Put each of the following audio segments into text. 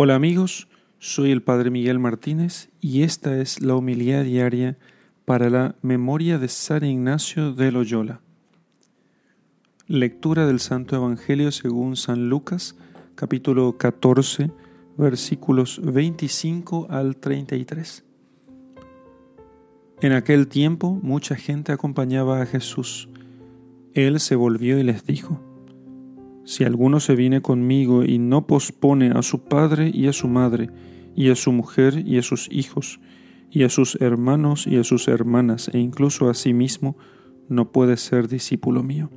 Hola amigos, soy el Padre Miguel Martínez y esta es la homilía diaria para la memoria de San Ignacio de Loyola. Lectura del Santo Evangelio según San Lucas, capítulo 14, versículos 25 al 33. En aquel tiempo mucha gente acompañaba a Jesús. Él se volvió y les dijo, si alguno se viene conmigo y no pospone a su padre y a su madre, y a su mujer y a sus hijos, y a sus hermanos y a sus hermanas, e incluso a sí mismo, no puede ser discípulo mío.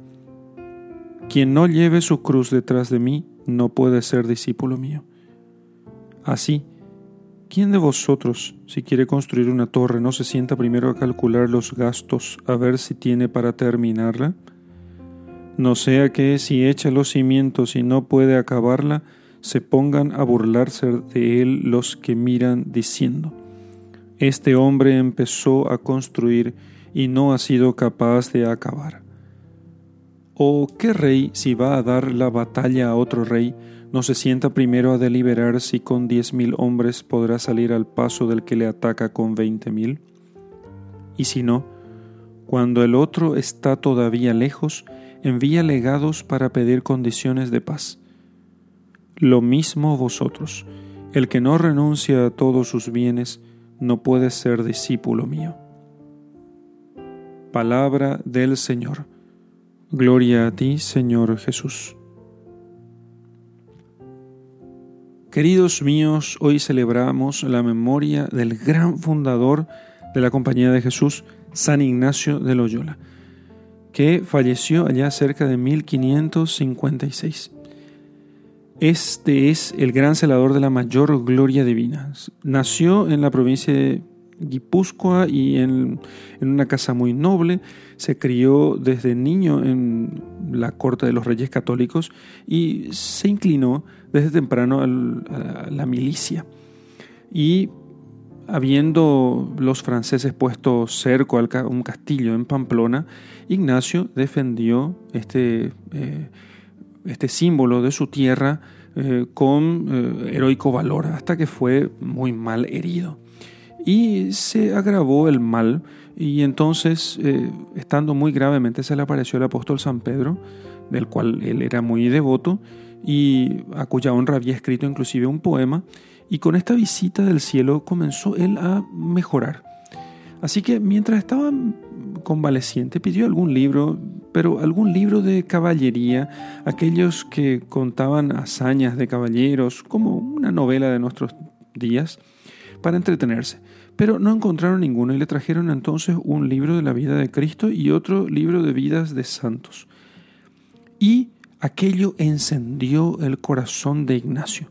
Quien no lleve su cruz detrás de mí, no puede ser discípulo mío. Así, ¿quién de vosotros, si quiere construir una torre, no se sienta primero a calcular los gastos a ver si tiene para terminarla? No sea que si echa los cimientos y no puede acabarla, se pongan a burlarse de él los que miran diciendo, Este hombre empezó a construir y no ha sido capaz de acabar. ¿O qué rey, si va a dar la batalla a otro rey, no se sienta primero a deliberar si con diez mil hombres podrá salir al paso del que le ataca con veinte mil? Y si no, cuando el otro está todavía lejos, envía legados para pedir condiciones de paz. Lo mismo vosotros, el que no renuncia a todos sus bienes, no puede ser discípulo mío. Palabra del Señor. Gloria a ti, Señor Jesús. Queridos míos, hoy celebramos la memoria del gran fundador de la Compañía de Jesús, San Ignacio de Loyola que falleció allá cerca de 1556. Este es el gran celador de la mayor gloria divina. Nació en la provincia de Guipúzcoa y en, una casa muy noble. Se crió desde niño en la corte de los reyes católicos y se inclinó desde temprano a la milicia. Y habiendo los franceses puesto cerco a un castillo en Pamplona, Ignacio defendió este, eh, este símbolo de su tierra eh, con eh, heroico valor hasta que fue muy mal herido. Y se agravó el mal y entonces, estando muy gravemente, se le apareció el apóstol San Pedro, del cual él era muy devoto y a cuya honra había escrito inclusive un poema, y con esta visita del cielo comenzó él a mejorar. Así que mientras estaba convaleciente pidió algún libro, pero algún libro de caballería, aquellos que contaban hazañas de caballeros, como una novela de nuestros días, para entretenerse. Pero no encontraron ninguno y le trajeron entonces un libro de la vida de Cristo y otro libro de vidas de santos. Y aquello encendió el corazón de Ignacio.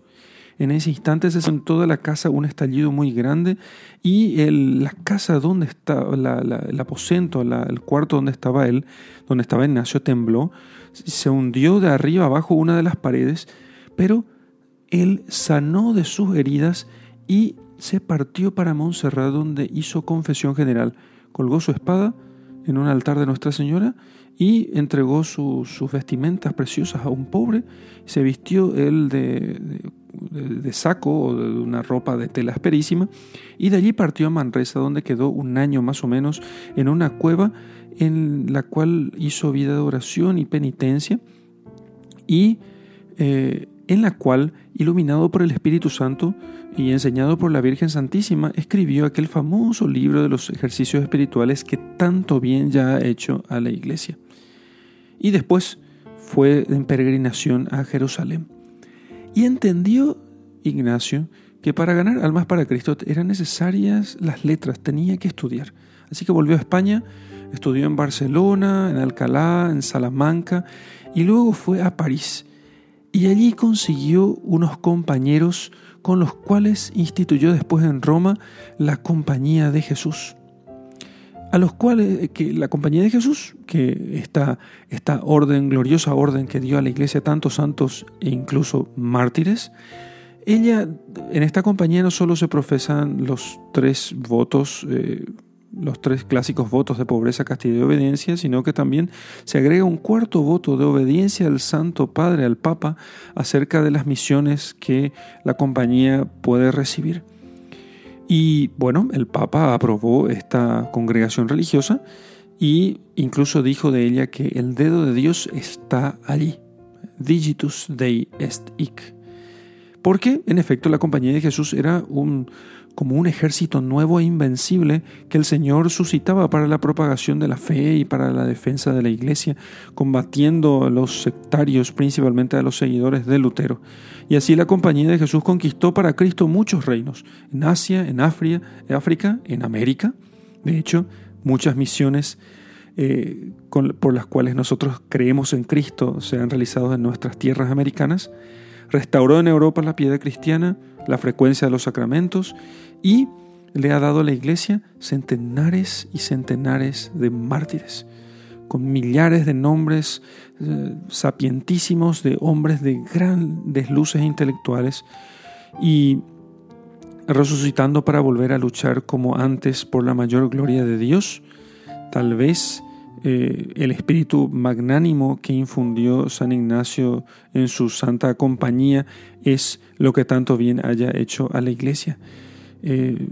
En ese instante se sentó de la casa un estallido muy grande y la casa donde estaba, el aposento, el cuarto donde estaba él, donde estaba Ignacio, tembló, se hundió de arriba abajo una de las paredes, pero él sanó de sus heridas y se partió para Montserrat donde hizo confesión general. Colgó su espada en un altar de Nuestra Señora y entregó sus vestimentas preciosas a un pobre, se vistió él de, saco o de una ropa de tela asperísima, y de allí partió a Manresa, donde quedó un año más o menos en una cueva en la cual hizo vida de oración y penitencia, y eh, en la cual, iluminado por el Espíritu Santo y enseñado por la Virgen Santísima, escribió aquel famoso libro de los ejercicios espirituales que tanto bien ya ha hecho a la Iglesia. Y después fue en peregrinación a Jerusalén. Y entendió Ignacio que para ganar almas para Cristo eran necesarias las letras, tenía que estudiar. Así que volvió a España, estudió en Barcelona, en Alcalá, en Salamanca y luego fue a París. Y allí consiguió unos compañeros con los cuales instituyó después en Roma la Compañía de Jesús a los cuales eh, que la compañía de Jesús, que esta, esta orden, gloriosa orden que dio a la iglesia tantos santos e incluso mártires, ella, en esta compañía no solo se profesan los tres votos eh, los tres clásicos votos de pobreza, castidad y obediencia, sino que también se agrega un cuarto voto de obediencia al Santo Padre, al Papa, acerca de las misiones que la compañía puede recibir. Y bueno, el Papa aprobó esta congregación religiosa y incluso dijo de ella que el dedo de Dios está allí. Digitus Dei est hic. Porque, en efecto, la compañía de Jesús era un, como un ejército nuevo e invencible que el Señor suscitaba para la propagación de la fe y para la defensa de la iglesia, combatiendo a los sectarios, principalmente a los seguidores de Lutero. Y así la compañía de Jesús conquistó para Cristo muchos reinos, en Asia, en África, en América. De hecho, muchas misiones eh, por las cuales nosotros creemos en Cristo se han realizado en nuestras tierras americanas. Restauró en Europa la piedad cristiana, la frecuencia de los sacramentos y le ha dado a la iglesia centenares y centenares de mártires, con millares de nombres eh, sapientísimos de hombres de grandes luces intelectuales y resucitando para volver a luchar como antes por la mayor gloria de Dios, tal vez eh, el espíritu magnánimo que infundió San Ignacio en su santa compañía es lo que tanto bien haya hecho a la iglesia. Eh,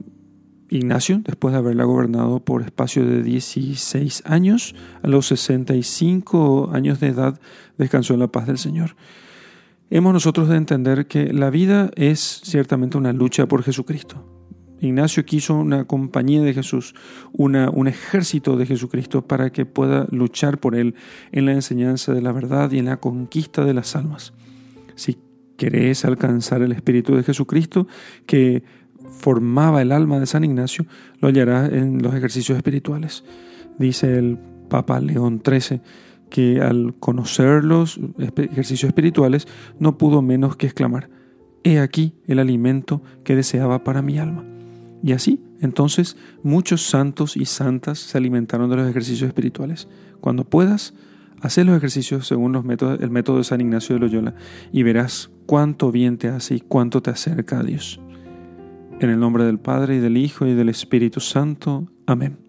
Ignacio, después de haberla gobernado por espacio de 16 años, a los 65 años de edad, descansó en la paz del Señor. Hemos nosotros de entender que la vida es ciertamente una lucha por Jesucristo. Ignacio quiso una compañía de Jesús, una, un ejército de Jesucristo para que pueda luchar por él en la enseñanza de la verdad y en la conquista de las almas. Si querés alcanzar el Espíritu de Jesucristo que formaba el alma de San Ignacio, lo hallarás en los ejercicios espirituales. Dice el Papa León XIII que al conocer los ejercicios espirituales no pudo menos que exclamar, He aquí el alimento que deseaba para mi alma. Y así, entonces, muchos santos y santas se alimentaron de los ejercicios espirituales. Cuando puedas, haz los ejercicios según los métodos, el método de San Ignacio de Loyola y verás cuánto bien te hace y cuánto te acerca a Dios. En el nombre del Padre y del Hijo y del Espíritu Santo. Amén.